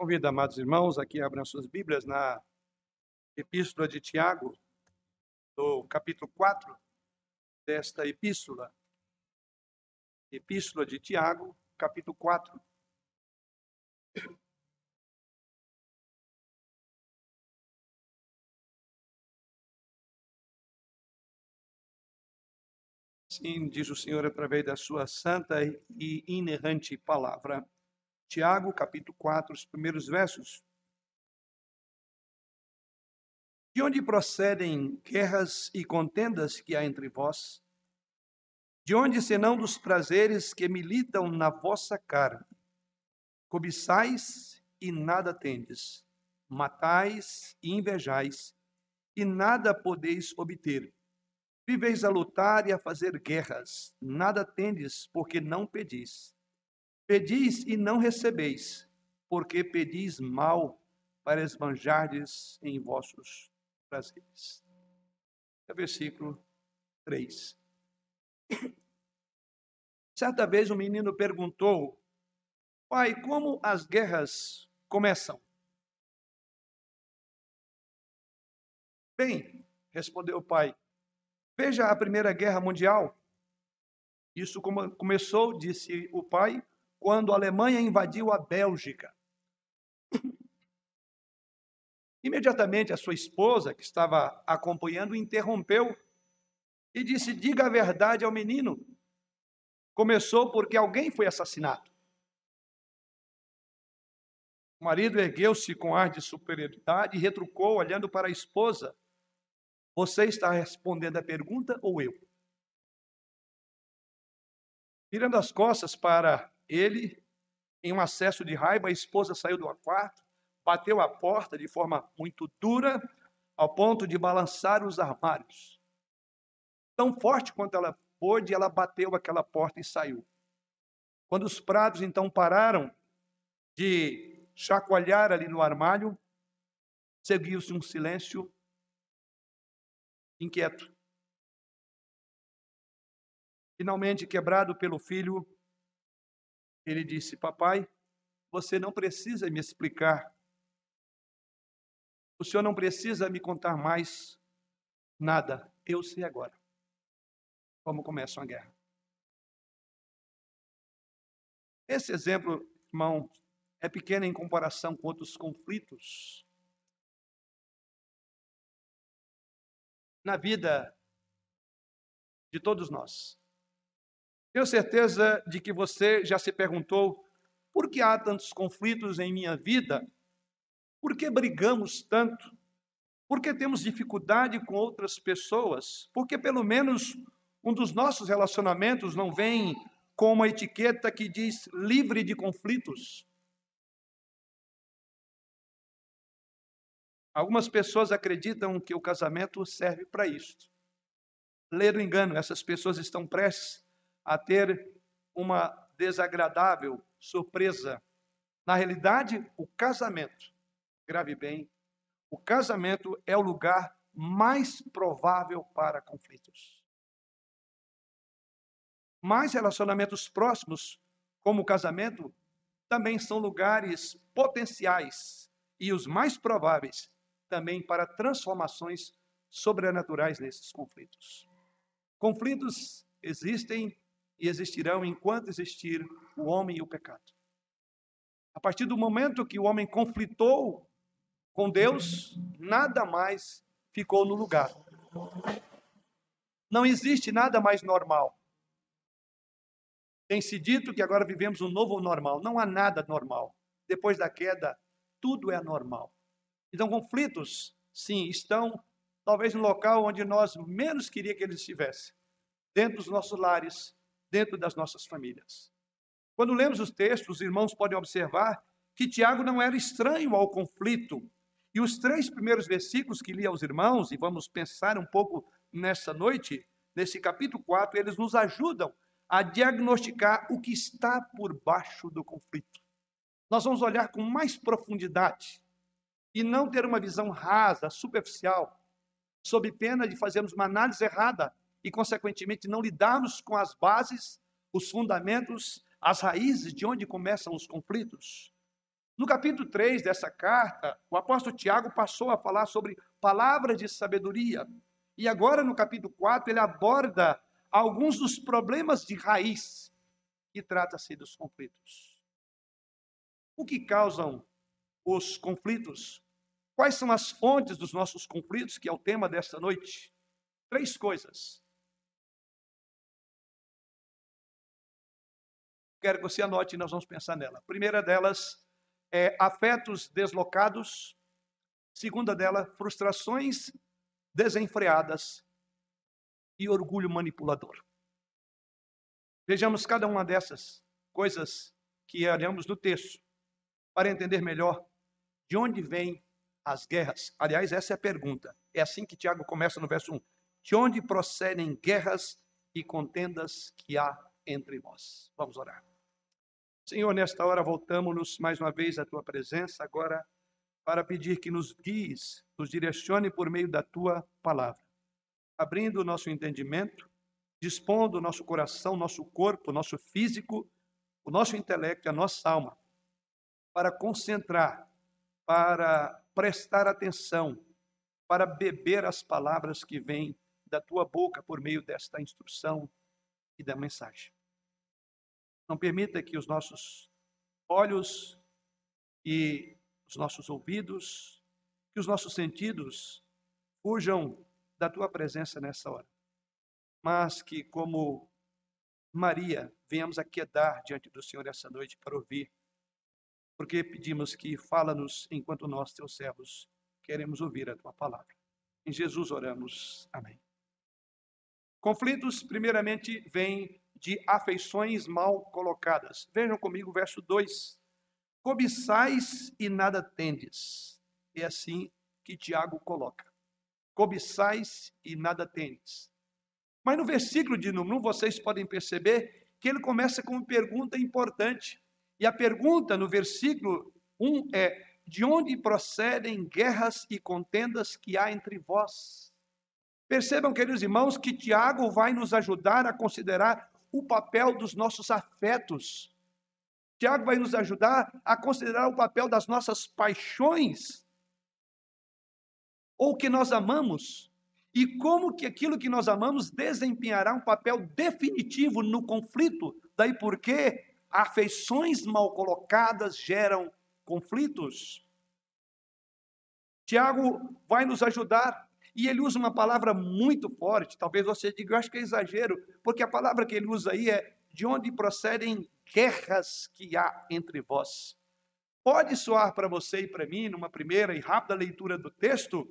Convido, amados irmãos, aqui abram suas Bíblias na Epístola de Tiago, do capítulo 4 desta epístola. Epístola de Tiago, capítulo 4. Sim, diz o Senhor através da sua santa e inerrante palavra. Tiago, capítulo 4, os primeiros versos. De onde procedem guerras e contendas que há entre vós? De onde senão dos prazeres que militam na vossa carne? Cobiçais e nada tendes, matais e invejais, e nada podeis obter. Viveis a lutar e a fazer guerras, nada tendes, porque não pedis. Pedis e não recebeis, porque pedis mal para esbanjardes em vossos prazeres. É versículo 3. Certa vez um menino perguntou, pai, como as guerras começam? Bem, respondeu o pai, veja a Primeira Guerra Mundial. Isso começou, disse o pai, quando a Alemanha invadiu a Bélgica. Imediatamente a sua esposa, que estava acompanhando, interrompeu e disse: Diga a verdade ao menino. Começou porque alguém foi assassinado. O marido ergueu-se com ar de superioridade e retrucou, olhando para a esposa: Você está respondendo a pergunta ou eu? Virando as costas para ele, em um acesso de raiva, a esposa saiu do quarto, bateu a porta de forma muito dura, ao ponto de balançar os armários. Tão forte quanto ela pôde, ela bateu aquela porta e saiu. Quando os pratos então pararam de chacoalhar ali no armário, seguiu-se um silêncio inquieto. Finalmente, quebrado pelo filho, ele disse: Papai, você não precisa me explicar. O senhor não precisa me contar mais nada. Eu sei agora como começa uma guerra. Esse exemplo, irmão, é pequeno em comparação com outros conflitos na vida de todos nós. Tenho certeza de que você já se perguntou por que há tantos conflitos em minha vida? Por que brigamos tanto? Por que temos dificuldade com outras pessoas? Porque pelo menos um dos nossos relacionamentos não vem com uma etiqueta que diz livre de conflitos. Algumas pessoas acreditam que o casamento serve para isso. Ler o engano, essas pessoas estão prestes a ter uma desagradável surpresa. Na realidade, o casamento, grave bem, o casamento é o lugar mais provável para conflitos. Mais relacionamentos próximos, como o casamento, também são lugares potenciais e os mais prováveis também para transformações sobrenaturais nesses conflitos. Conflitos existem e existirão enquanto existir o homem e o pecado. A partir do momento que o homem conflitou com Deus, nada mais ficou no lugar. Não existe nada mais normal. Tem se dito que agora vivemos um novo normal. Não há nada normal. Depois da queda, tudo é normal. Então, conflitos, sim, estão talvez no local onde nós menos queria que eles estivessem. Dentro dos nossos lares, dentro das nossas famílias. Quando lemos os textos, os irmãos podem observar que Tiago não era estranho ao conflito. E os três primeiros versículos que li aos irmãos, e vamos pensar um pouco nessa noite, nesse capítulo 4, eles nos ajudam a diagnosticar o que está por baixo do conflito. Nós vamos olhar com mais profundidade e não ter uma visão rasa, superficial, sob pena de fazermos uma análise errada e, consequentemente, não lidarmos com as bases, os fundamentos, as raízes de onde começam os conflitos. No capítulo 3 dessa carta, o apóstolo Tiago passou a falar sobre palavras de sabedoria. E agora, no capítulo 4, ele aborda alguns dos problemas de raiz e trata-se dos conflitos. O que causam os conflitos? Quais são as fontes dos nossos conflitos, que é o tema desta noite? Três coisas. Quero que você anote e nós vamos pensar nela. A primeira delas é afetos deslocados. Segunda dela, frustrações desenfreadas e orgulho manipulador. Vejamos cada uma dessas coisas que olhamos no texto para entender melhor de onde vêm as guerras. Aliás, essa é a pergunta. É assim que Tiago começa no verso 1. De onde procedem guerras e contendas que há entre vós? Vamos orar. Senhor, nesta hora voltamos-nos mais uma vez à tua presença, agora para pedir que nos guies, nos direcione por meio da tua palavra, abrindo o nosso entendimento, dispondo o nosso coração, nosso corpo, nosso físico, o nosso intelecto a nossa alma, para concentrar, para prestar atenção, para beber as palavras que vêm da tua boca por meio desta instrução e da mensagem. Não permita que os nossos olhos e os nossos ouvidos, que os nossos sentidos fujam da tua presença nessa hora. Mas que, como Maria, venhamos a quedar diante do Senhor essa noite para ouvir. Porque pedimos que fala-nos enquanto nós, teus servos, queremos ouvir a tua palavra. Em Jesus oramos. Amém. Conflitos, primeiramente, vêm de afeições mal colocadas. Vejam comigo o verso 2. Cobiçais e nada tendes. É assim que Tiago coloca. Cobiçais e nada tendes. Mas no versículo de número 1, vocês podem perceber que ele começa com uma pergunta importante. E a pergunta no versículo 1 é: De onde procedem guerras e contendas que há entre vós? Percebam, queridos irmãos, que Tiago vai nos ajudar a considerar o papel dos nossos afetos. Tiago vai nos ajudar a considerar o papel das nossas paixões, ou que nós amamos, e como que aquilo que nós amamos desempenhará um papel definitivo no conflito. Daí porque afeições mal colocadas geram conflitos. Tiago vai nos ajudar e ele usa uma palavra muito forte, talvez você diga, eu acho que é exagero, porque a palavra que ele usa aí é de onde procedem guerras que há entre vós. Pode soar para você e para mim, numa primeira e rápida leitura do texto,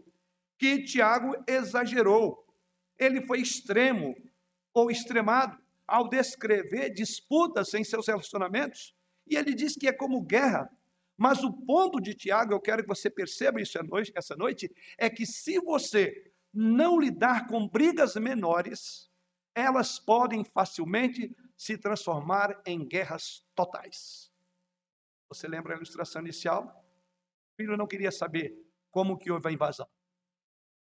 que Tiago exagerou. Ele foi extremo ou extremado ao descrever disputas em seus relacionamentos. E ele diz que é como guerra. Mas o ponto de Tiago, eu quero que você perceba isso essa noite, é que se você não lidar com brigas menores, elas podem facilmente se transformar em guerras totais. Você lembra a ilustração inicial? O filho não queria saber como que houve a invasão.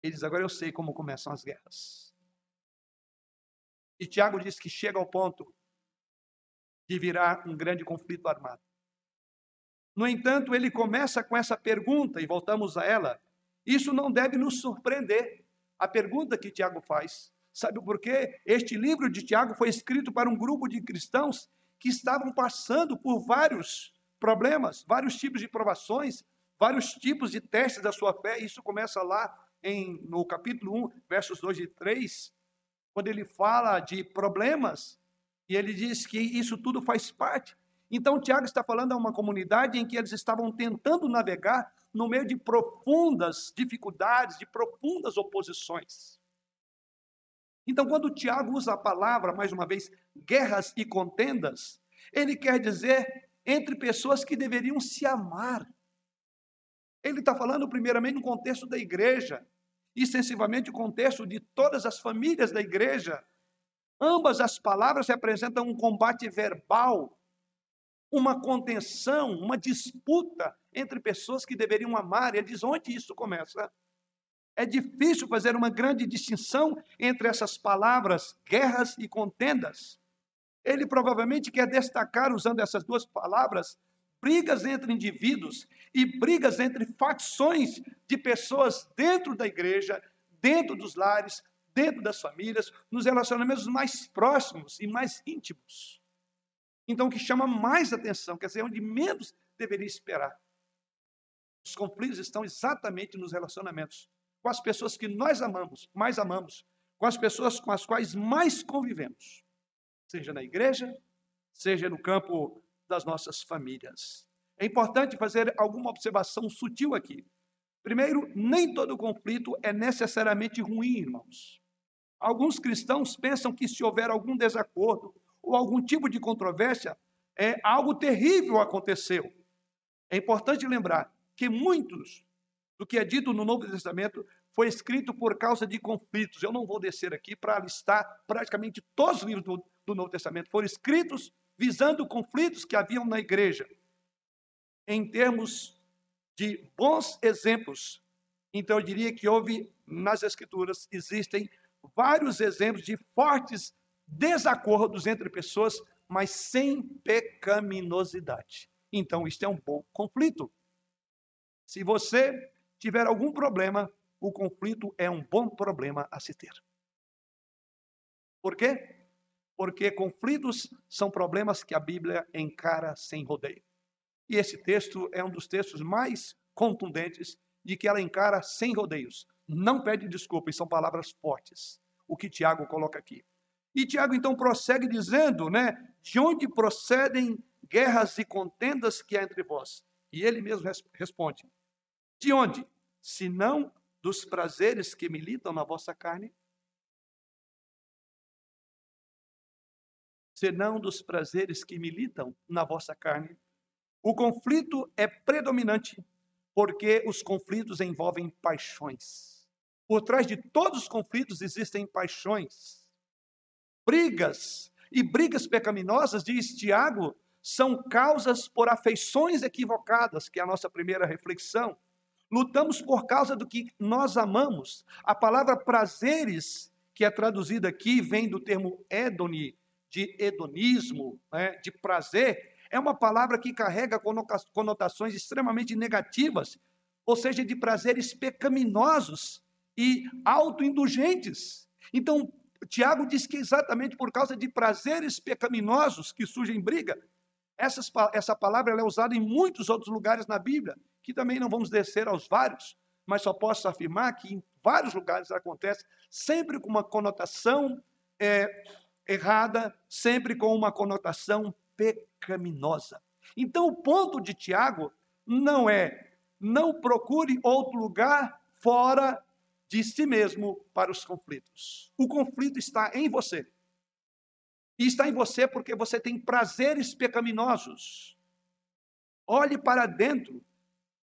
Ele diz, agora eu sei como começam as guerras. E Tiago diz que chega ao ponto de virar um grande conflito armado. No entanto, ele começa com essa pergunta, e voltamos a ela. Isso não deve nos surpreender. A pergunta que Tiago faz. Sabe por quê? Este livro de Tiago foi escrito para um grupo de cristãos que estavam passando por vários problemas, vários tipos de provações, vários tipos de testes da sua fé. Isso começa lá em, no capítulo 1, versos 2 e 3, quando ele fala de problemas, e ele diz que isso tudo faz parte então, Tiago está falando a uma comunidade em que eles estavam tentando navegar no meio de profundas dificuldades, de profundas oposições. Então, quando Tiago usa a palavra, mais uma vez, guerras e contendas, ele quer dizer entre pessoas que deveriam se amar. Ele está falando, primeiramente, no contexto da igreja, extensivamente o contexto de todas as famílias da igreja. Ambas as palavras representam um combate verbal uma contenção, uma disputa entre pessoas que deveriam amar. Ele diz onde isso começa. É difícil fazer uma grande distinção entre essas palavras, guerras e contendas. Ele provavelmente quer destacar, usando essas duas palavras, brigas entre indivíduos e brigas entre facções de pessoas dentro da igreja, dentro dos lares, dentro das famílias, nos relacionamentos mais próximos e mais íntimos. Então, o que chama mais atenção, quer dizer, onde menos deveria esperar. Os conflitos estão exatamente nos relacionamentos com as pessoas que nós amamos, mais amamos, com as pessoas com as quais mais convivemos, seja na igreja, seja no campo das nossas famílias. É importante fazer alguma observação sutil aqui. Primeiro, nem todo conflito é necessariamente ruim, irmãos. Alguns cristãos pensam que se houver algum desacordo ou algum tipo de controvérsia, é algo terrível aconteceu. É importante lembrar que muitos do que é dito no Novo Testamento foi escrito por causa de conflitos. Eu não vou descer aqui para listar praticamente todos os livros do, do Novo Testamento. Foram escritos visando conflitos que haviam na igreja. Em termos de bons exemplos, então eu diria que houve nas Escrituras, existem vários exemplos de fortes desacordos entre pessoas, mas sem pecaminosidade. Então, isto é um bom conflito. Se você tiver algum problema, o conflito é um bom problema a se ter. Por quê? Porque conflitos são problemas que a Bíblia encara sem rodeio. E esse texto é um dos textos mais contundentes de que ela encara sem rodeios. Não pede desculpa, e são palavras fortes, o que Tiago coloca aqui. E Tiago então prossegue dizendo, né, de onde procedem guerras e contendas que há entre vós? E ele mesmo responde: de onde? Se não dos prazeres que militam na vossa carne? Senão dos prazeres que militam na vossa carne? O conflito é predominante porque os conflitos envolvem paixões. Por trás de todos os conflitos existem paixões. Brigas e brigas pecaminosas, diz Tiago, são causas por afeições equivocadas, que é a nossa primeira reflexão. Lutamos por causa do que nós amamos. A palavra prazeres, que é traduzida aqui, vem do termo hedoni, de hedonismo, né, de prazer. É uma palavra que carrega conotações extremamente negativas, ou seja, de prazeres pecaminosos e autoindulgentes. Então, Tiago diz que exatamente por causa de prazeres pecaminosos que surgem briga. Essas, essa palavra é usada em muitos outros lugares na Bíblia que também não vamos descer aos vários, mas só posso afirmar que em vários lugares acontece, sempre com uma conotação é, errada, sempre com uma conotação pecaminosa. Então, o ponto de Tiago não é não procure outro lugar fora de si mesmo para os conflitos. O conflito está em você. E está em você porque você tem prazeres pecaminosos. Olhe para dentro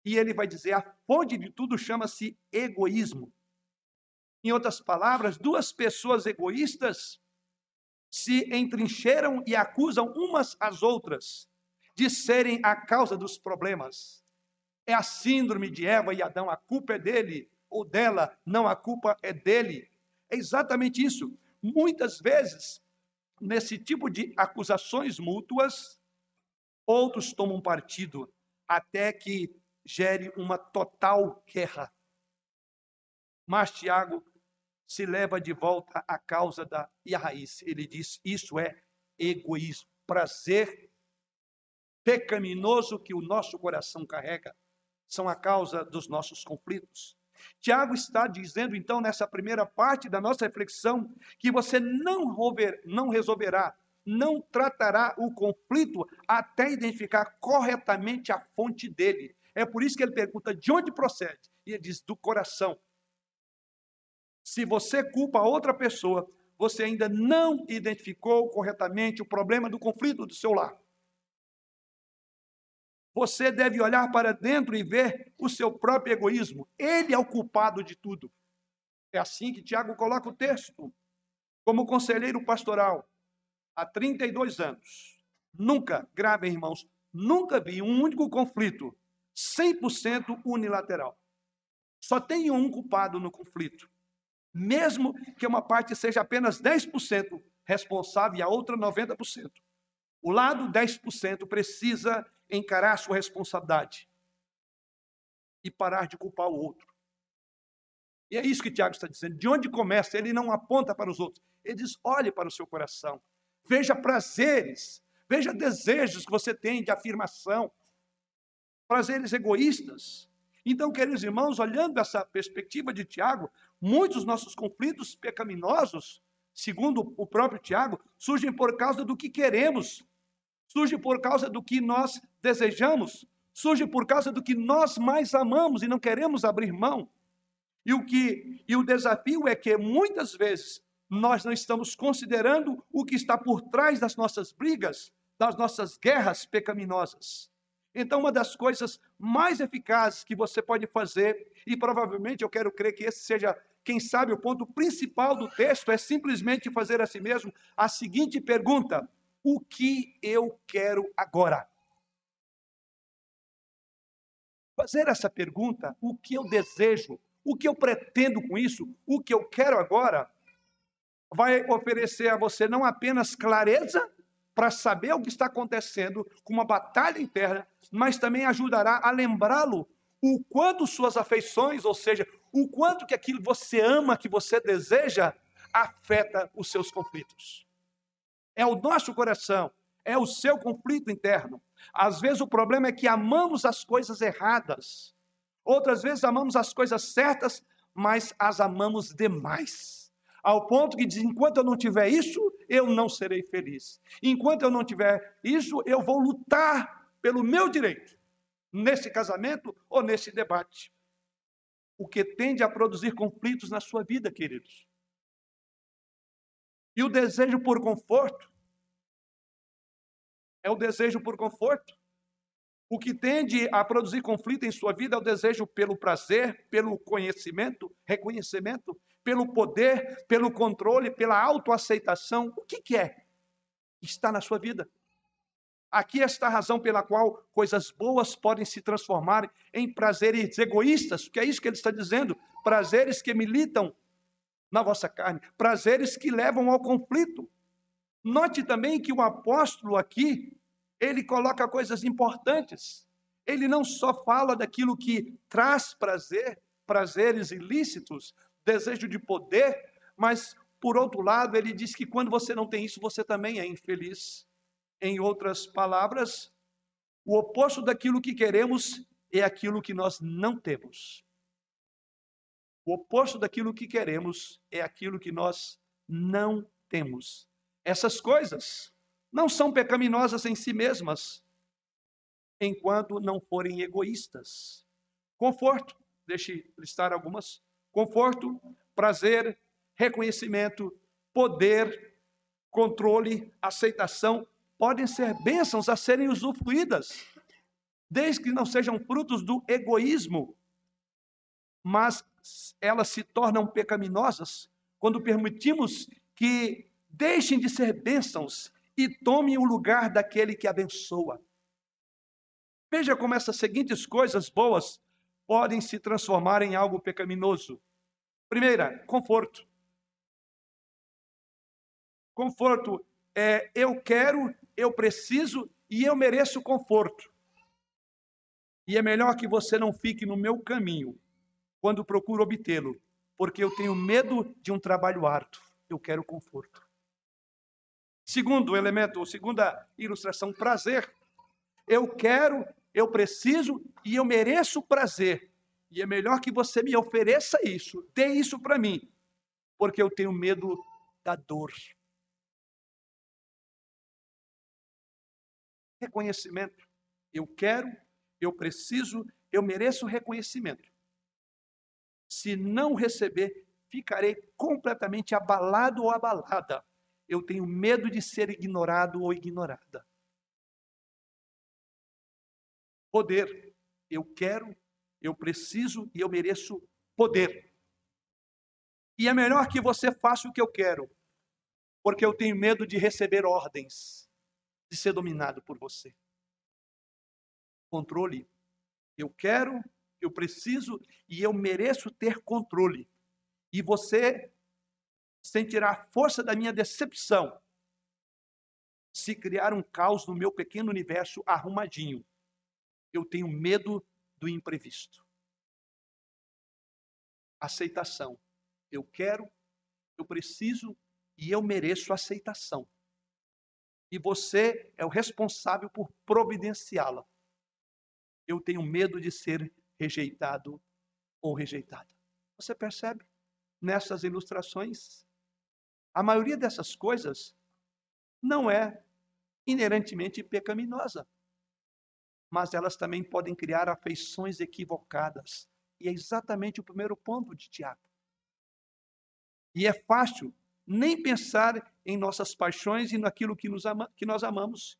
e ele vai dizer: a fonte de tudo chama-se egoísmo. Em outras palavras, duas pessoas egoístas se entrincheiram e acusam umas às outras de serem a causa dos problemas. É a síndrome de Eva e Adão, a culpa é dele ou dela, não, a culpa é dele. É exatamente isso. Muitas vezes, nesse tipo de acusações mútuas, outros tomam partido, até que gere uma total guerra. Mas Tiago se leva de volta à causa da e a raiz. Ele diz: isso é egoísmo, prazer pecaminoso que o nosso coração carrega, são a causa dos nossos conflitos. Tiago está dizendo, então, nessa primeira parte da nossa reflexão, que você não, não resolverá, não tratará o conflito até identificar corretamente a fonte dele. É por isso que ele pergunta de onde procede. E ele diz: do coração. Se você culpa outra pessoa, você ainda não identificou corretamente o problema do conflito do seu lar. Você deve olhar para dentro e ver o seu próprio egoísmo. Ele é o culpado de tudo. É assim que Tiago coloca o texto. Como conselheiro pastoral, há 32 anos, nunca, gravem irmãos, nunca vi um único conflito 100% unilateral. Só tem um culpado no conflito. Mesmo que uma parte seja apenas 10% responsável e a outra 90%. O lado 10% precisa encarar sua responsabilidade e parar de culpar o outro. E é isso que Tiago está dizendo. De onde começa? Ele não aponta para os outros. Ele diz: olhe para o seu coração. Veja prazeres, veja desejos que você tem de afirmação. Prazeres egoístas. Então, queridos irmãos, olhando essa perspectiva de Tiago, muitos dos nossos conflitos pecaminosos, segundo o próprio Tiago, surgem por causa do que queremos, surgem por causa do que nós desejamos, surgem por causa do que nós mais amamos e não queremos abrir mão. E o que e o desafio é que muitas vezes nós não estamos considerando o que está por trás das nossas brigas, das nossas guerras pecaminosas. Então, uma das coisas mais eficazes que você pode fazer, e provavelmente eu quero crer que esse seja, quem sabe, o ponto principal do texto, é simplesmente fazer a si mesmo a seguinte pergunta: O que eu quero agora? Fazer essa pergunta, o que eu desejo, o que eu pretendo com isso, o que eu quero agora, vai oferecer a você não apenas clareza para saber o que está acontecendo com uma batalha interna, mas também ajudará a lembrá-lo o quanto suas afeições, ou seja, o quanto que aquilo que você ama, que você deseja, afeta os seus conflitos. É o nosso coração, é o seu conflito interno. Às vezes o problema é que amamos as coisas erradas. Outras vezes amamos as coisas certas, mas as amamos demais. Ao ponto que diz: enquanto eu não tiver isso, eu não serei feliz. Enquanto eu não tiver isso, eu vou lutar pelo meu direito, nesse casamento ou nesse debate. O que tende a produzir conflitos na sua vida, queridos. E o desejo por conforto é o desejo por conforto. O que tende a produzir conflito em sua vida é o desejo pelo prazer, pelo conhecimento, reconhecimento, pelo poder, pelo controle, pela autoaceitação. O que, que é? Está na sua vida. Aqui está a razão pela qual coisas boas podem se transformar em prazeres egoístas, que é isso que ele está dizendo, prazeres que militam na vossa carne, prazeres que levam ao conflito. Note também que o apóstolo aqui, ele coloca coisas importantes. Ele não só fala daquilo que traz prazer, prazeres ilícitos, desejo de poder, mas, por outro lado, ele diz que quando você não tem isso, você também é infeliz. Em outras palavras, o oposto daquilo que queremos é aquilo que nós não temos. O oposto daquilo que queremos é aquilo que nós não temos. Essas coisas não são pecaminosas em si mesmas, enquanto não forem egoístas. Conforto, deixe listar algumas: conforto, prazer, reconhecimento, poder, controle, aceitação, podem ser bênçãos a serem usufruídas, desde que não sejam frutos do egoísmo, mas elas se tornam pecaminosas quando permitimos que deixem de ser bênçãos e tome o lugar daquele que abençoa. Veja como essas seguintes coisas boas podem se transformar em algo pecaminoso. Primeira, conforto. Conforto é eu quero, eu preciso e eu mereço conforto. E é melhor que você não fique no meu caminho quando procuro obtê-lo, porque eu tenho medo de um trabalho árduo. Eu quero conforto. Segundo elemento, ou segunda ilustração, prazer. Eu quero, eu preciso e eu mereço prazer. E é melhor que você me ofereça isso, dê isso para mim, porque eu tenho medo da dor. Reconhecimento. Eu quero, eu preciso, eu mereço reconhecimento. Se não receber, ficarei completamente abalado ou abalada eu tenho medo de ser ignorado ou ignorada. Poder. Eu quero, eu preciso e eu mereço poder. E é melhor que você faça o que eu quero, porque eu tenho medo de receber ordens, de ser dominado por você. Controle. Eu quero, eu preciso e eu mereço ter controle. E você sem tirar força da minha decepção, se criar um caos no meu pequeno universo arrumadinho. Eu tenho medo do imprevisto. Aceitação. Eu quero, eu preciso e eu mereço aceitação. E você é o responsável por providenciá-la. Eu tenho medo de ser rejeitado ou rejeitada. Você percebe nessas ilustrações? A maioria dessas coisas não é inerentemente pecaminosa, mas elas também podem criar afeições equivocadas. E é exatamente o primeiro ponto de Tiago. E é fácil nem pensar em nossas paixões e naquilo que, ama, que nós amamos.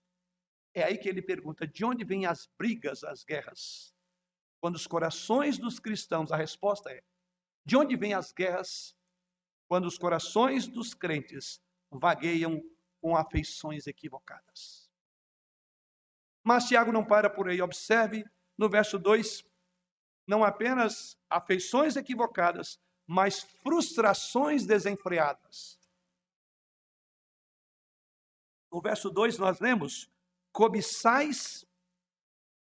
É aí que ele pergunta: de onde vêm as brigas, as guerras? Quando os corações dos cristãos, a resposta é: de onde vêm as guerras? Quando os corações dos crentes vagueiam com afeições equivocadas. Mas Tiago não para por aí. Observe no verso 2: não apenas afeições equivocadas, mas frustrações desenfreadas. No verso 2 nós lemos: cobiçais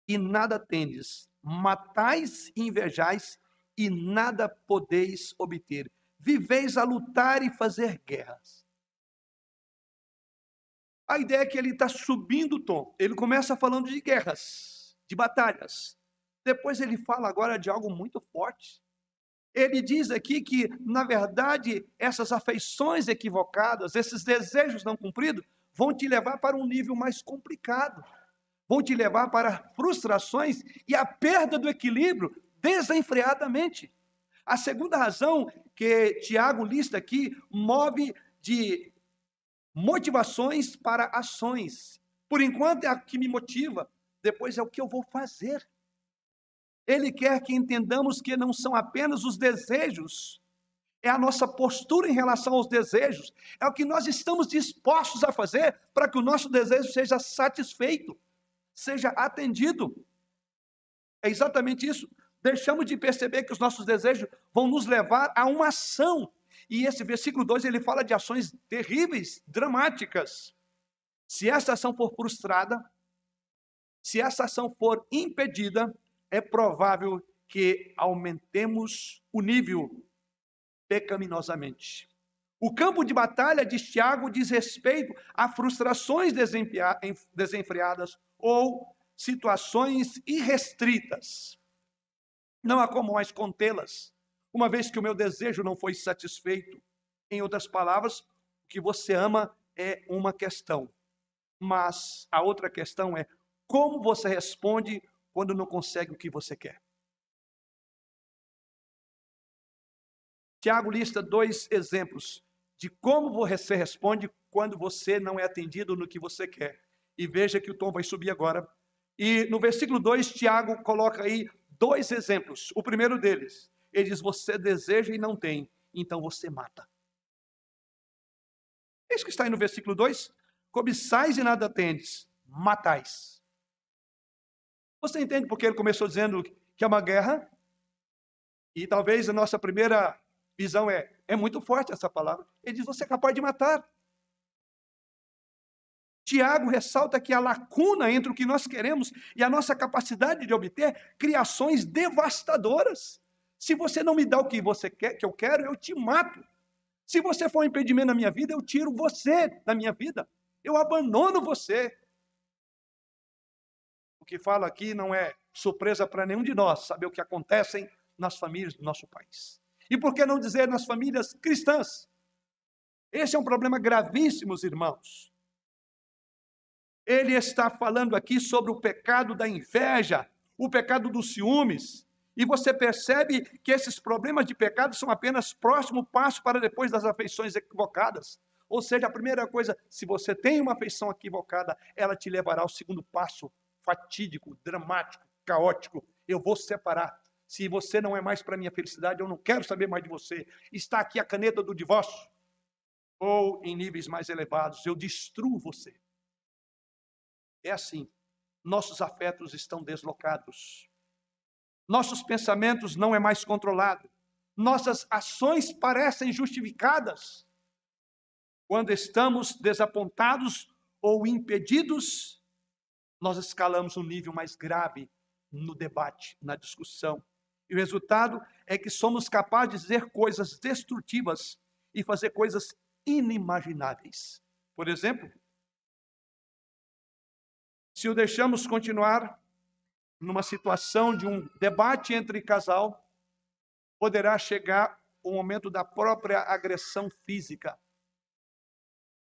e nada tendes, matais e invejais e nada podeis obter. Viveis a lutar e fazer guerras. A ideia é que ele está subindo o tom. Ele começa falando de guerras, de batalhas. Depois ele fala agora de algo muito forte. Ele diz aqui que, na verdade, essas afeições equivocadas, esses desejos não cumpridos, vão te levar para um nível mais complicado. Vão te levar para frustrações e a perda do equilíbrio desenfreadamente. A segunda razão que Tiago lista aqui move de motivações para ações. Por enquanto é a que me motiva, depois é o que eu vou fazer. Ele quer que entendamos que não são apenas os desejos, é a nossa postura em relação aos desejos, é o que nós estamos dispostos a fazer para que o nosso desejo seja satisfeito, seja atendido. É exatamente isso. Deixamos de perceber que os nossos desejos vão nos levar a uma ação e esse versículo 2 ele fala de ações terríveis, dramáticas. Se essa ação for frustrada, se essa ação for impedida, é provável que aumentemos o nível pecaminosamente. O campo de batalha de Tiago diz respeito a frustrações desenfreadas ou situações irrestritas. Não há como mais contê-las uma vez que o meu desejo não foi satisfeito. Em outras palavras, o que você ama é uma questão, mas a outra questão é como você responde quando não consegue o que você quer. Tiago lista dois exemplos de como você responde quando você não é atendido no que você quer. E veja que o tom vai subir agora. E no versículo 2, Tiago coloca aí dois exemplos. O primeiro deles, ele diz: Você deseja e não tem, então você mata. É isso que está aí no versículo 2: Cobiçais e nada tendes, matais. Você entende porque ele começou dizendo que é uma guerra? E talvez a nossa primeira visão é: é muito forte essa palavra. Ele diz: Você é capaz de matar. Tiago ressalta que a lacuna entre o que nós queremos e a nossa capacidade de obter criações devastadoras. Se você não me dá o que você quer, que eu quero, eu te mato. Se você for um impedimento na minha vida, eu tiro você da minha vida. Eu abandono você. O que falo aqui não é surpresa para nenhum de nós saber o que acontece nas famílias do nosso país. E por que não dizer nas famílias cristãs? Esse é um problema gravíssimo, irmãos. Ele está falando aqui sobre o pecado da inveja, o pecado dos ciúmes, e você percebe que esses problemas de pecado são apenas próximo passo para depois das afeições equivocadas. Ou seja, a primeira coisa, se você tem uma afeição equivocada, ela te levará ao segundo passo, fatídico, dramático, caótico. Eu vou separar. Se você não é mais para minha felicidade, eu não quero saber mais de você. Está aqui a caneta do divórcio. Ou em níveis mais elevados, eu destruo você. É assim. Nossos afetos estão deslocados. Nossos pensamentos não é mais controlado. Nossas ações parecem justificadas. Quando estamos desapontados ou impedidos, nós escalamos um nível mais grave no debate, na discussão. E o resultado é que somos capazes de dizer coisas destrutivas e fazer coisas inimagináveis. Por exemplo, se o deixamos continuar numa situação de um debate entre casal, poderá chegar o momento da própria agressão física.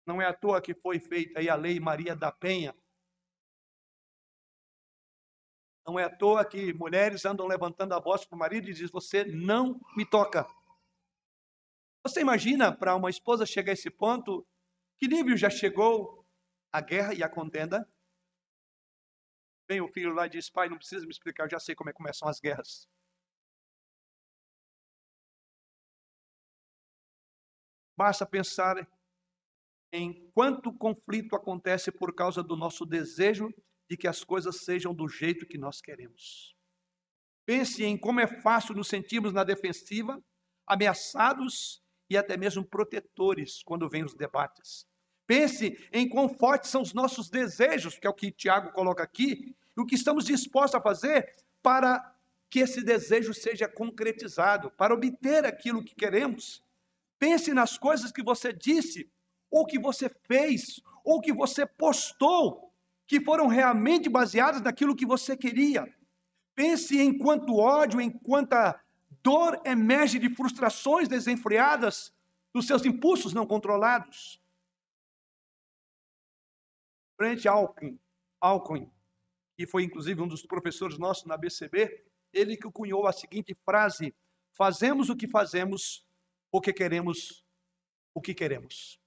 Não é à toa que foi feita aí a Lei Maria da Penha. Não é à toa que mulheres andam levantando a voz para o marido e dizem: Você não me toca. Você imagina para uma esposa chegar a esse ponto? Que nível já chegou a guerra e a contenda? Vem o filho lá e diz: Pai, não precisa me explicar, eu já sei como é que começam as guerras. Basta pensar em quanto conflito acontece por causa do nosso desejo de que as coisas sejam do jeito que nós queremos. Pense em como é fácil nos sentirmos na defensiva, ameaçados e até mesmo protetores quando vêm os debates. Pense em quão fortes são os nossos desejos, que é o que Tiago coloca aqui, e o que estamos dispostos a fazer para que esse desejo seja concretizado, para obter aquilo que queremos. Pense nas coisas que você disse, ou que você fez, ou que você postou, que foram realmente baseadas naquilo que você queria. Pense em quanto ódio, em quanta dor emerge de frustrações desenfreadas dos seus impulsos não controlados. Brent Alckmin, Alckmin, que foi inclusive um dos professores nossos na BCB, ele que cunhou a seguinte frase: Fazemos o que fazemos porque queremos o que queremos.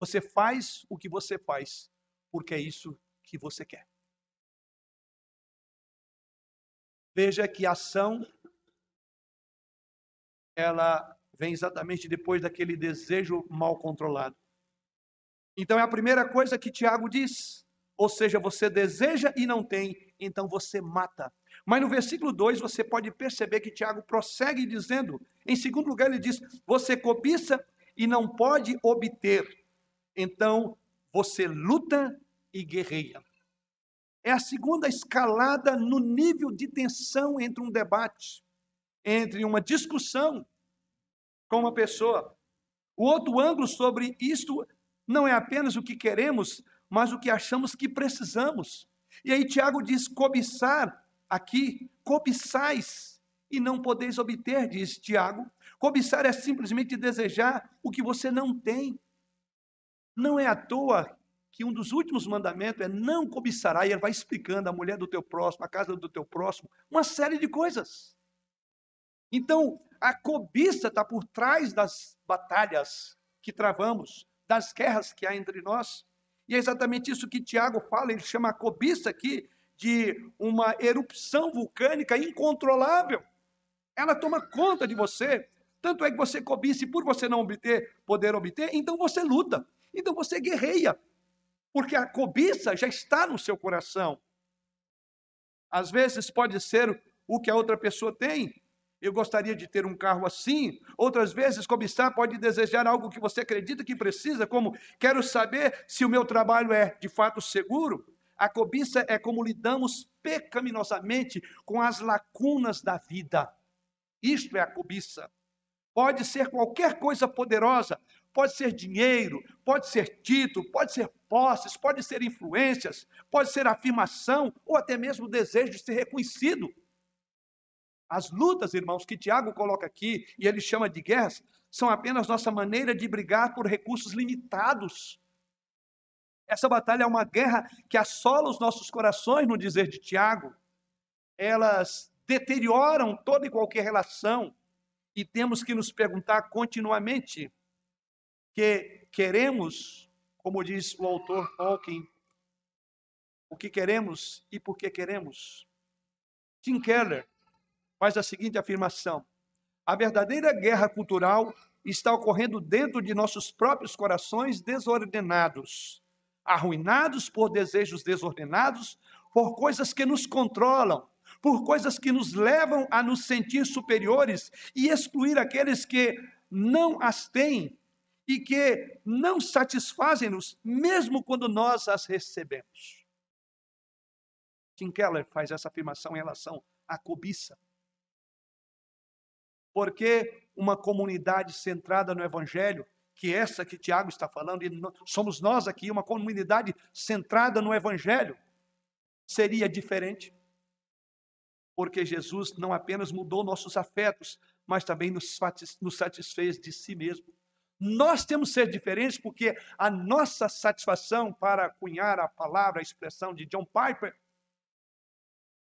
Você faz o que você faz porque é isso que você quer. Veja que a ação ela vem exatamente depois daquele desejo mal controlado. Então é a primeira coisa que Tiago diz. Ou seja, você deseja e não tem, então você mata. Mas no versículo 2 você pode perceber que Tiago prossegue dizendo, em segundo lugar, ele diz: Você cobiça e não pode obter, então você luta e guerreia. É a segunda escalada no nível de tensão entre um debate, entre uma discussão com uma pessoa. O outro ângulo sobre isto não é apenas o que queremos, mas o que achamos que precisamos. E aí Tiago diz: cobiçar aqui, cobiçais e não podeis obter, diz Tiago. Cobiçar é simplesmente desejar o que você não tem. Não é à toa que um dos últimos mandamentos é não cobiçará, e ele vai explicando a mulher do teu próximo, a casa do teu próximo, uma série de coisas. Então, a cobiça está por trás das batalhas que travamos, das guerras que há entre nós. E é exatamente isso que Tiago fala, ele chama a cobiça aqui de uma erupção vulcânica incontrolável. Ela toma conta de você. Tanto é que você cobiça e por você não obter, poder obter, então você luta. Então você guerreia. Porque a cobiça já está no seu coração. Às vezes pode ser o que a outra pessoa tem, eu gostaria de ter um carro assim. Outras vezes, cobiçar pode desejar algo que você acredita que precisa, como quero saber se o meu trabalho é de fato seguro. A cobiça é como lidamos pecaminosamente com as lacunas da vida. Isto é a cobiça. Pode ser qualquer coisa poderosa, pode ser dinheiro, pode ser título, pode ser posses, pode ser influências, pode ser afirmação ou até mesmo o desejo de ser reconhecido. As lutas, irmãos, que Tiago coloca aqui, e ele chama de guerras, são apenas nossa maneira de brigar por recursos limitados. Essa batalha é uma guerra que assola os nossos corações, no dizer de Tiago. Elas deterioram toda e qualquer relação e temos que nos perguntar continuamente que queremos, como diz o autor Tolkien, o que queremos e por que queremos. Tim Keller faz a seguinte afirmação: a verdadeira guerra cultural está ocorrendo dentro de nossos próprios corações desordenados, arruinados por desejos desordenados, por coisas que nos controlam, por coisas que nos levam a nos sentir superiores e excluir aqueles que não as têm. e que não satisfazem-nos, mesmo quando nós as recebemos. Tim Keller faz essa afirmação em relação à cobiça. Porque uma comunidade centrada no Evangelho, que é essa que Tiago está falando, e somos nós aqui, uma comunidade centrada no Evangelho, seria diferente? Porque Jesus não apenas mudou nossos afetos, mas também nos satisfez de si mesmo. Nós temos que ser diferentes porque a nossa satisfação, para cunhar a palavra, a expressão de John Piper,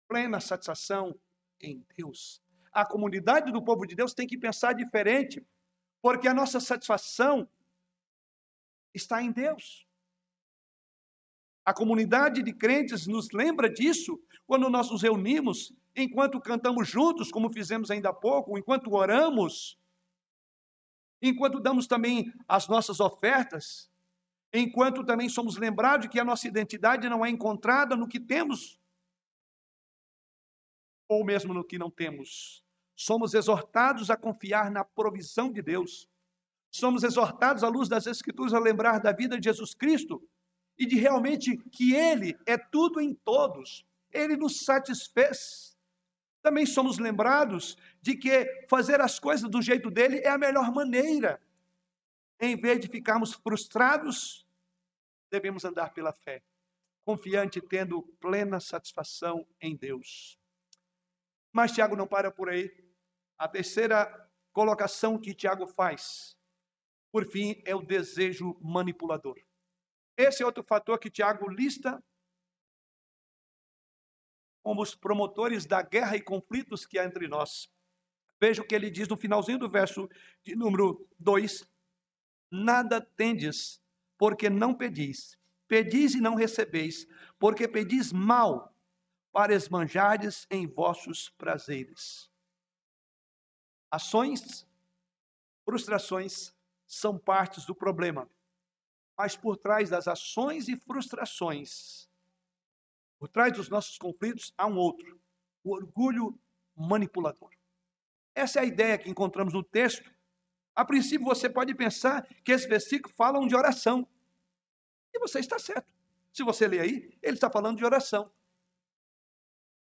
plena satisfação em Deus. A comunidade do povo de Deus tem que pensar diferente, porque a nossa satisfação está em Deus. A comunidade de crentes nos lembra disso quando nós nos reunimos, enquanto cantamos juntos, como fizemos ainda há pouco, enquanto oramos, enquanto damos também as nossas ofertas, enquanto também somos lembrados de que a nossa identidade não é encontrada no que temos ou mesmo no que não temos. Somos exortados a confiar na provisão de Deus. Somos exortados, à luz das Escrituras, a lembrar da vida de Jesus Cristo e de realmente que Ele é tudo em todos. Ele nos satisfez. Também somos lembrados de que fazer as coisas do jeito dele é a melhor maneira. Em vez de ficarmos frustrados, devemos andar pela fé, confiante, tendo plena satisfação em Deus. Mas Tiago não para por aí. A terceira colocação que Tiago faz, por fim, é o desejo manipulador. Esse é outro fator que Tiago lista como os promotores da guerra e conflitos que há entre nós. Veja o que ele diz no finalzinho do verso de número 2: Nada tendes, porque não pedis. Pedis e não recebeis, porque pedis mal, para esmanjardes em vossos prazeres. Ações, frustrações são partes do problema. Mas por trás das ações e frustrações por trás dos nossos conflitos há um outro: o orgulho manipulador. Essa é a ideia que encontramos no texto. A princípio, você pode pensar que esse versículo fala de oração. E você está certo. Se você ler aí, ele está falando de oração.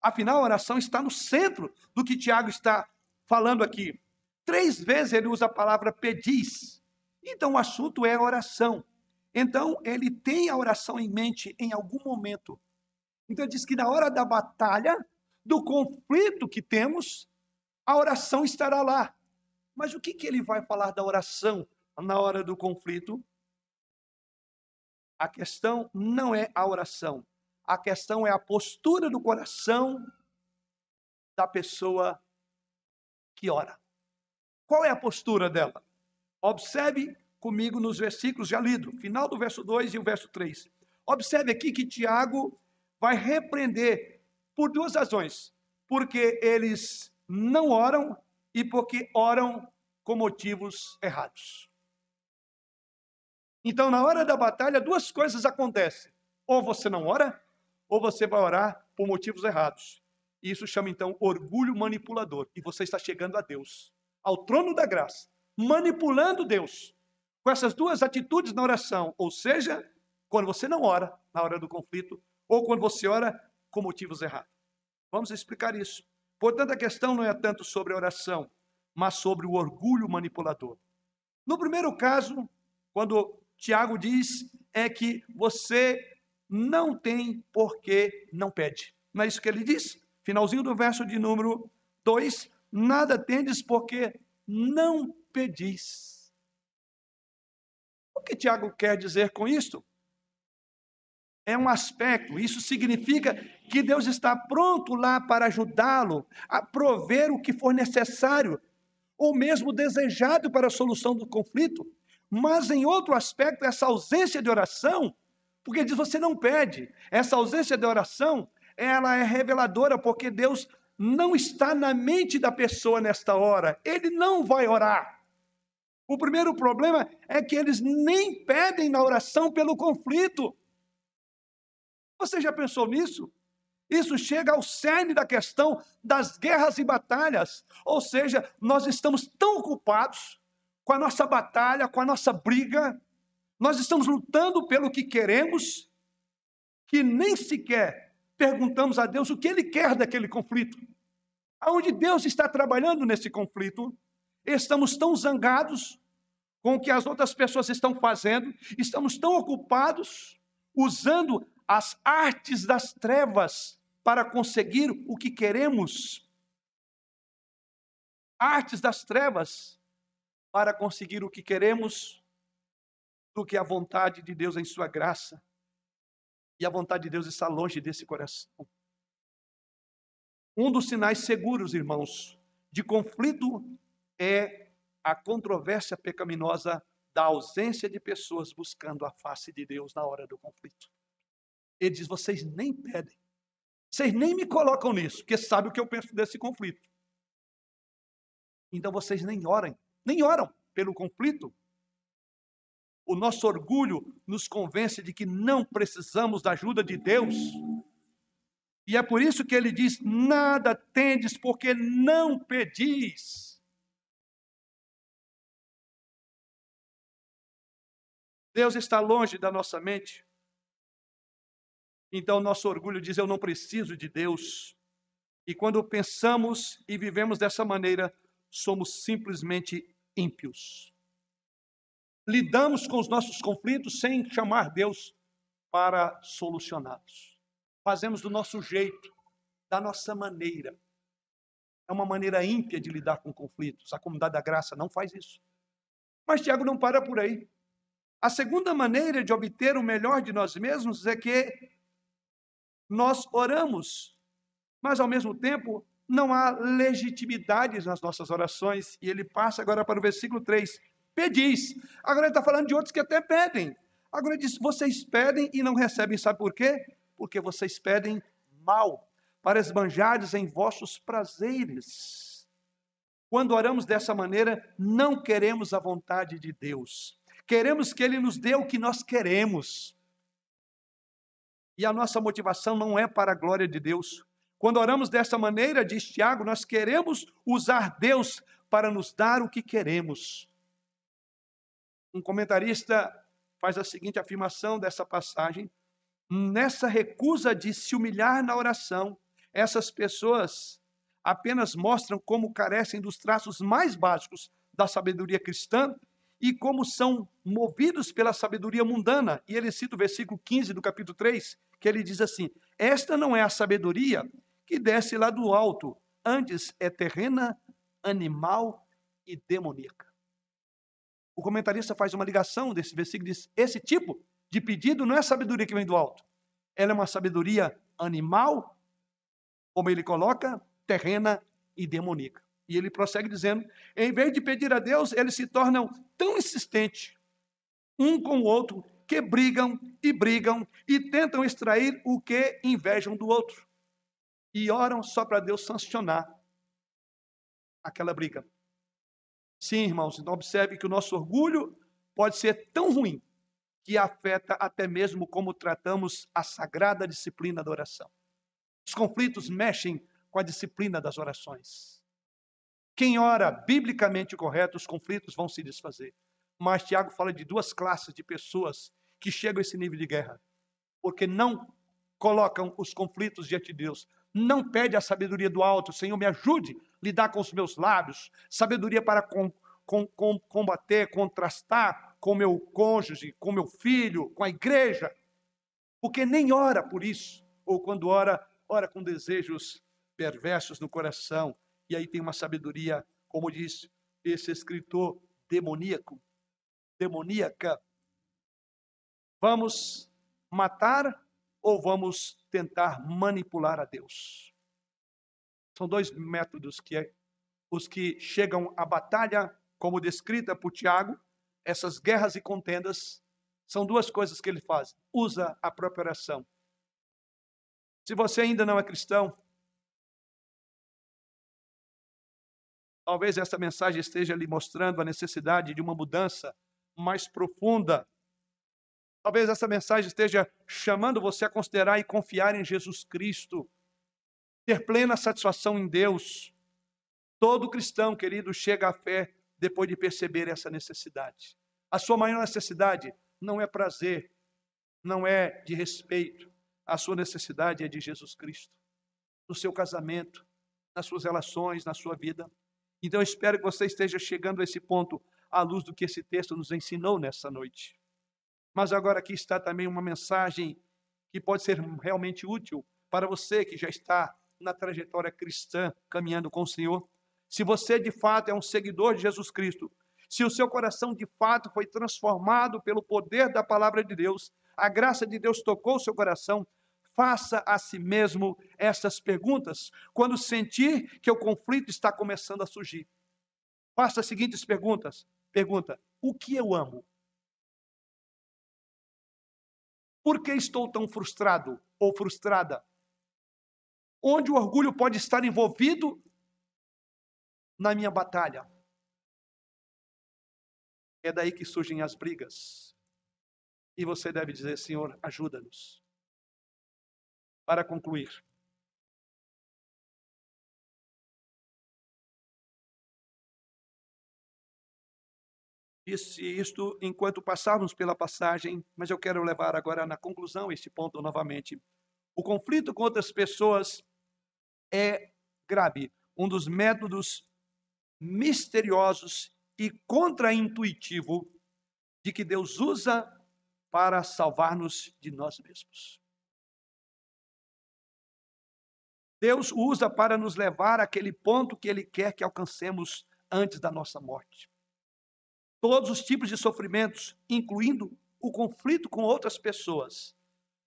Afinal, a oração está no centro do que Tiago está falando aqui. Três vezes ele usa a palavra pedis. Então, o assunto é oração. Então, ele tem a oração em mente em algum momento. Então, ele diz que na hora da batalha, do conflito que temos, a oração estará lá. Mas o que, que ele vai falar da oração na hora do conflito? A questão não é a oração, a questão é a postura do coração da pessoa que ora. Qual é a postura dela? Observe comigo nos versículos já lidos, final do verso 2 e o verso 3. Observe aqui que Tiago vai repreender por duas razões. Porque eles não oram e porque oram com motivos errados. Então, na hora da batalha, duas coisas acontecem. Ou você não ora, ou você vai orar por motivos errados. Isso chama então orgulho manipulador. E você está chegando a Deus, ao trono da graça, manipulando Deus. Com essas duas atitudes na oração, ou seja, quando você não ora na hora do conflito, ou quando você ora com motivos errados. Vamos explicar isso. Portanto, a questão não é tanto sobre a oração, mas sobre o orgulho manipulador. No primeiro caso, quando Tiago diz, é que você não tem por que não pede. Não é isso que ele diz? Finalzinho do verso de número 2: Nada tendes porque não pedis. O que Tiago quer dizer com isto? é um aspecto. Isso significa que Deus está pronto lá para ajudá-lo a prover o que for necessário, ou mesmo desejado para a solução do conflito. Mas em outro aspecto, essa ausência de oração, porque diz você não pede. Essa ausência de oração, ela é reveladora porque Deus não está na mente da pessoa nesta hora. Ele não vai orar. O primeiro problema é que eles nem pedem na oração pelo conflito. Você já pensou nisso? Isso chega ao cerne da questão das guerras e batalhas. Ou seja, nós estamos tão ocupados com a nossa batalha, com a nossa briga, nós estamos lutando pelo que queremos, que nem sequer perguntamos a Deus o que Ele quer daquele conflito. Aonde Deus está trabalhando nesse conflito, estamos tão zangados com o que as outras pessoas estão fazendo, estamos tão ocupados usando as artes das trevas para conseguir o que queremos. Artes das trevas para conseguir o que queremos do que a vontade de Deus em sua graça. E a vontade de Deus está longe desse coração. Um dos sinais seguros, irmãos, de conflito é a controvérsia pecaminosa da ausência de pessoas buscando a face de Deus na hora do conflito. Ele diz: vocês nem pedem, vocês nem me colocam nisso, porque sabem o que eu penso desse conflito. Então vocês nem orem, nem oram pelo conflito. O nosso orgulho nos convence de que não precisamos da ajuda de Deus. E é por isso que ele diz: nada tendes, porque não pedis. Deus está longe da nossa mente. Então, nosso orgulho diz: eu não preciso de Deus. E quando pensamos e vivemos dessa maneira, somos simplesmente ímpios. Lidamos com os nossos conflitos sem chamar Deus para solucioná-los fazemos do nosso jeito, da nossa maneira. É uma maneira ímpia de lidar com conflitos. A comunidade da graça não faz isso. Mas Tiago não para por aí. A segunda maneira de obter o melhor de nós mesmos é que nós oramos, mas ao mesmo tempo não há legitimidade nas nossas orações. E ele passa agora para o versículo 3. Pedis. Agora ele está falando de outros que até pedem. Agora ele diz: vocês pedem e não recebem. Sabe por quê? porque vocês pedem mal, para esbanjares em vossos prazeres. Quando oramos dessa maneira, não queremos a vontade de Deus. Queremos que Ele nos dê o que nós queremos. E a nossa motivação não é para a glória de Deus. Quando oramos dessa maneira, diz Tiago, nós queremos usar Deus para nos dar o que queremos. Um comentarista faz a seguinte afirmação dessa passagem: nessa recusa de se humilhar na oração, essas pessoas apenas mostram como carecem dos traços mais básicos da sabedoria cristã e como são movidos pela sabedoria mundana. E ele cita o versículo 15 do capítulo 3, que ele diz assim: Esta não é a sabedoria que desce lá do alto, antes é terrena, animal e demoníaca. O comentarista faz uma ligação desse versículo e diz: esse tipo de pedido não é sabedoria que vem do alto. Ela é uma sabedoria animal, como ele coloca, terrena e demoníaca. E ele prossegue dizendo: em vez de pedir a Deus, eles se tornam tão insistentes um com o outro que brigam e brigam e tentam extrair o que invejam do outro. E oram só para Deus sancionar aquela briga. Sim, irmãos, então observe que o nosso orgulho pode ser tão ruim que afeta até mesmo como tratamos a sagrada disciplina da oração. Os conflitos mexem com a disciplina das orações. Quem ora biblicamente correto, os conflitos vão se desfazer. Mas Tiago fala de duas classes de pessoas que chegam a esse nível de guerra, porque não colocam os conflitos diante de Deus, não pede a sabedoria do alto, Senhor, me ajude a lidar com os meus lábios, sabedoria para com, com, com, combater, contrastar com meu cônjuge, com meu filho, com a igreja, porque nem ora por isso, ou quando ora, ora com desejos perversos no coração, e aí tem uma sabedoria, como diz esse escritor, demoníaco, demoníaca. Vamos matar ou vamos tentar manipular a Deus? São dois métodos que é, os que chegam à batalha, como descrita por Tiago, essas guerras e contendas são duas coisas que ele faz. Usa a própria oração. Se você ainda não é cristão, talvez essa mensagem esteja lhe mostrando a necessidade de uma mudança mais profunda. Talvez essa mensagem esteja chamando você a considerar e confiar em Jesus Cristo, ter plena satisfação em Deus. Todo cristão, querido, chega à fé depois de perceber essa necessidade. A sua maior necessidade não é prazer, não é de respeito. A sua necessidade é de Jesus Cristo. No seu casamento, nas suas relações, na sua vida. Então espero que você esteja chegando a esse ponto à luz do que esse texto nos ensinou nessa noite. Mas agora aqui está também uma mensagem que pode ser realmente útil para você que já está na trajetória cristã caminhando com o Senhor. Se você de fato é um seguidor de Jesus Cristo, se o seu coração de fato foi transformado pelo poder da palavra de Deus, a graça de Deus tocou o seu coração, faça a si mesmo essas perguntas quando sentir que o conflito está começando a surgir. Faça as seguintes perguntas. Pergunta: o que eu amo? Por que estou tão frustrado ou frustrada? Onde o orgulho pode estar envolvido na minha batalha? É daí que surgem as brigas. E você deve dizer: Senhor, ajuda-nos. Para concluir, disse isto enquanto passávamos pela passagem, mas eu quero levar agora na conclusão este ponto novamente. O conflito com outras pessoas é grave, um dos métodos misteriosos e contraintuitivo de que Deus usa para salvar-nos de nós mesmos. Deus usa para nos levar àquele ponto que Ele quer que alcancemos antes da nossa morte. Todos os tipos de sofrimentos, incluindo o conflito com outras pessoas,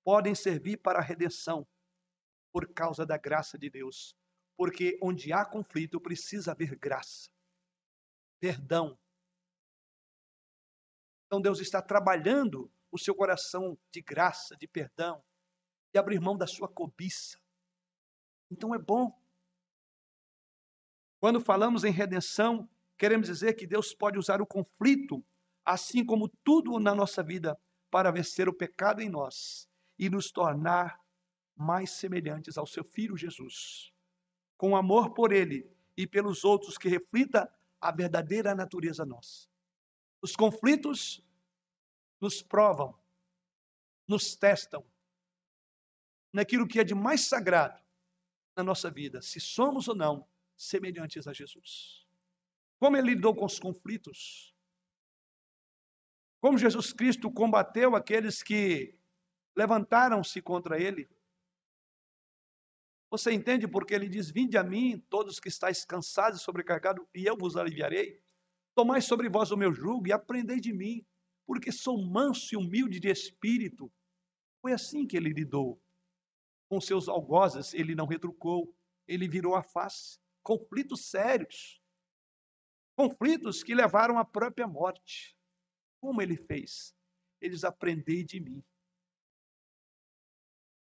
podem servir para a redenção por causa da graça de Deus. Porque onde há conflito precisa haver graça perdão. Então Deus está trabalhando o seu coração de graça, de perdão, de abrir mão da sua cobiça. Então é bom. Quando falamos em redenção, queremos dizer que Deus pode usar o conflito, assim como tudo na nossa vida, para vencer o pecado em nós e nos tornar mais semelhantes ao seu filho Jesus. Com amor por ele e pelos outros que reflita a verdadeira natureza nossa. Os conflitos nos provam, nos testam naquilo que é de mais sagrado na nossa vida, se somos ou não semelhantes a Jesus. Como ele lidou com os conflitos? Como Jesus Cristo combateu aqueles que levantaram-se contra ele? Você entende porque ele diz: Vinde a mim, todos que estáis cansados e sobrecarregados, e eu vos aliviarei? Tomai sobre vós o meu jugo e aprendei de mim, porque sou manso e humilde de espírito. Foi assim que ele lidou. Com seus algozes, ele não retrucou, ele virou a face. Conflitos sérios. Conflitos que levaram à própria morte. Como ele fez? Eles aprendei de mim.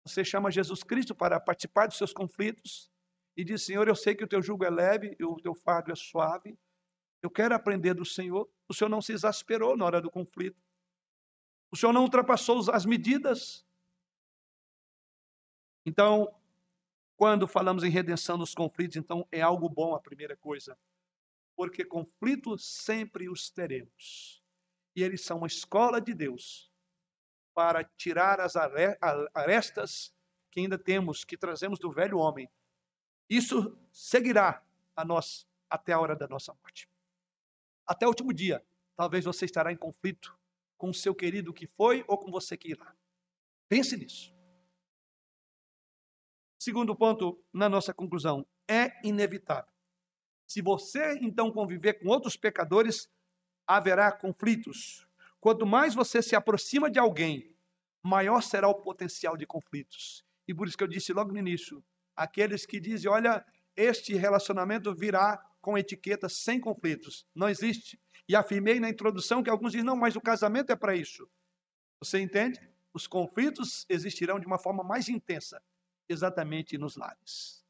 Você chama Jesus Cristo para participar dos seus conflitos e diz: Senhor, eu sei que o teu jugo é leve e o teu fardo é suave. Eu quero aprender do Senhor. O Senhor não se exasperou na hora do conflito. O Senhor não ultrapassou as medidas. Então, quando falamos em redenção nos conflitos, então é algo bom a primeira coisa. Porque conflitos sempre os teremos. E eles são uma escola de Deus para tirar as arestas que ainda temos, que trazemos do velho homem. Isso seguirá a nós até a hora da nossa morte. Até o último dia, talvez você estará em conflito com o seu querido que foi ou com você que irá. Pense nisso. Segundo ponto, na nossa conclusão, é inevitável. Se você então conviver com outros pecadores, haverá conflitos, Quanto mais você se aproxima de alguém, maior será o potencial de conflitos. E por isso que eu disse logo no início: aqueles que dizem, olha, este relacionamento virá com etiqueta sem conflitos. Não existe. E afirmei na introdução que alguns dizem, não, mas o casamento é para isso. Você entende? Os conflitos existirão de uma forma mais intensa, exatamente nos lares.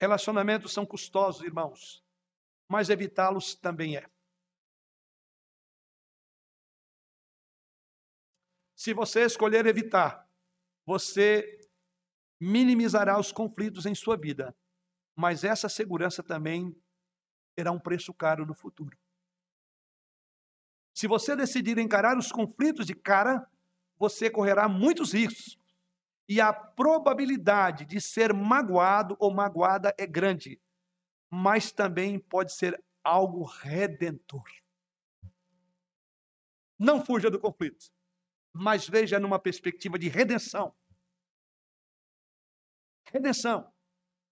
Relacionamentos são custosos, irmãos, mas evitá-los também é. Se você escolher evitar, você minimizará os conflitos em sua vida. Mas essa segurança também terá um preço caro no futuro. Se você decidir encarar os conflitos de cara, você correrá muitos riscos. E a probabilidade de ser magoado ou magoada é grande, mas também pode ser algo redentor. Não fuja do conflito, mas veja numa perspectiva de redenção. Redenção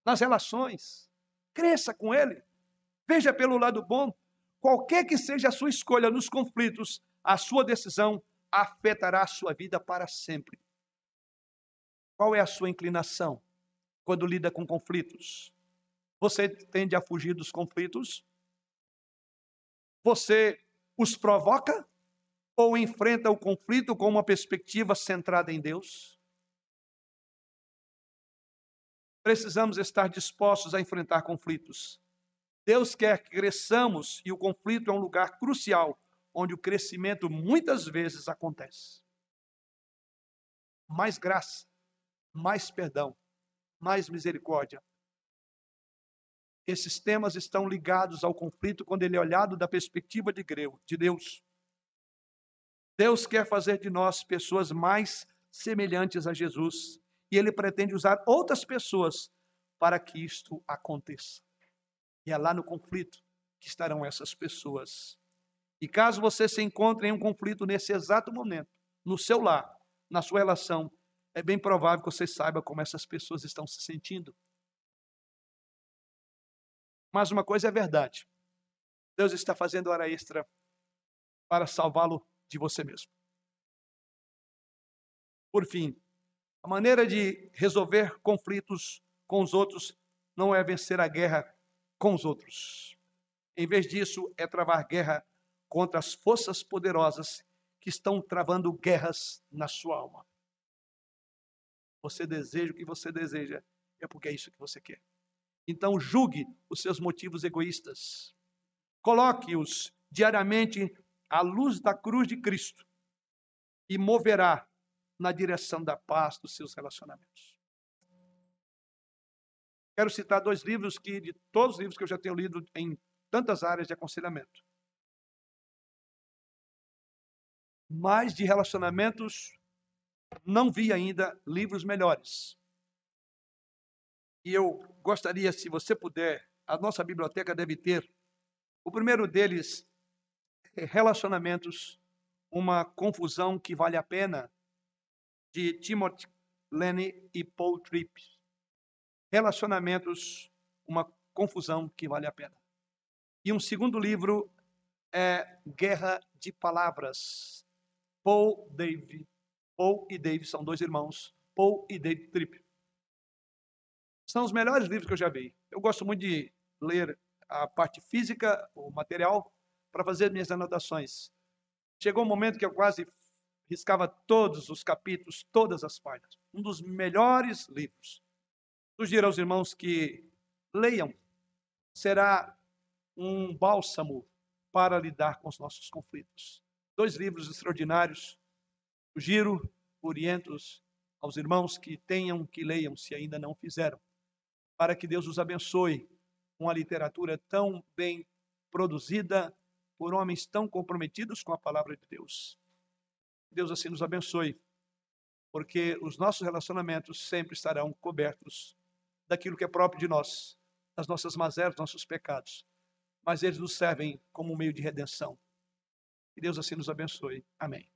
nas relações. Cresça com ele. Veja pelo lado bom. Qualquer que seja a sua escolha nos conflitos, a sua decisão afetará a sua vida para sempre. Qual é a sua inclinação quando lida com conflitos? Você tende a fugir dos conflitos? Você os provoca ou enfrenta o conflito com uma perspectiva centrada em Deus? Precisamos estar dispostos a enfrentar conflitos. Deus quer que cresçamos e o conflito é um lugar crucial onde o crescimento muitas vezes acontece. Mais graça, mais perdão, mais misericórdia. Esses temas estão ligados ao conflito quando ele é olhado da perspectiva de Deus. Deus quer fazer de nós pessoas mais semelhantes a Jesus e ele pretende usar outras pessoas para que isto aconteça. E é lá no conflito que estarão essas pessoas. E caso você se encontre em um conflito nesse exato momento, no seu lar, na sua relação, é bem provável que você saiba como essas pessoas estão se sentindo. Mas uma coisa é verdade: Deus está fazendo hora extra para salvá-lo de você mesmo. Por fim, a maneira de resolver conflitos com os outros não é vencer a guerra com os outros. Em vez disso, é travar guerra contra as forças poderosas que estão travando guerras na sua alma. Você deseja o que você deseja, é porque é isso que você quer. Então, julgue os seus motivos egoístas. Coloque-os diariamente à luz da cruz de Cristo e moverá na direção da paz dos seus relacionamentos. Quero citar dois livros que, de todos os livros que eu já tenho lido em tantas áreas de aconselhamento. Mas de relacionamentos, não vi ainda livros melhores. E eu gostaria, se você puder, a nossa biblioteca deve ter. O primeiro deles é Relacionamentos, uma confusão que vale a pena, de Timothy Lenny e Paul Tripp. Relacionamentos, uma confusão que vale a pena. E um segundo livro é Guerra de Palavras, Paul David. Paul e Dave são dois irmãos. Paul e Dave Tripp. São os melhores livros que eu já vi. Eu gosto muito de ler a parte física, o material, para fazer minhas anotações. Chegou um momento que eu quase riscava todos os capítulos, todas as páginas. Um dos melhores livros. Sugiro aos irmãos que leiam. Será um bálsamo para lidar com os nossos conflitos. Dois livros extraordinários. Sugiro, oriento aos irmãos que tenham que leiam, se ainda não fizeram, para que Deus os abençoe com a literatura tão bem produzida por homens tão comprometidos com a palavra de Deus. Deus assim nos abençoe, porque os nossos relacionamentos sempre estarão cobertos daquilo que é próprio de nós, das nossas mazelas, nossos pecados, mas eles nos servem como um meio de redenção. Que Deus assim nos abençoe. Amém.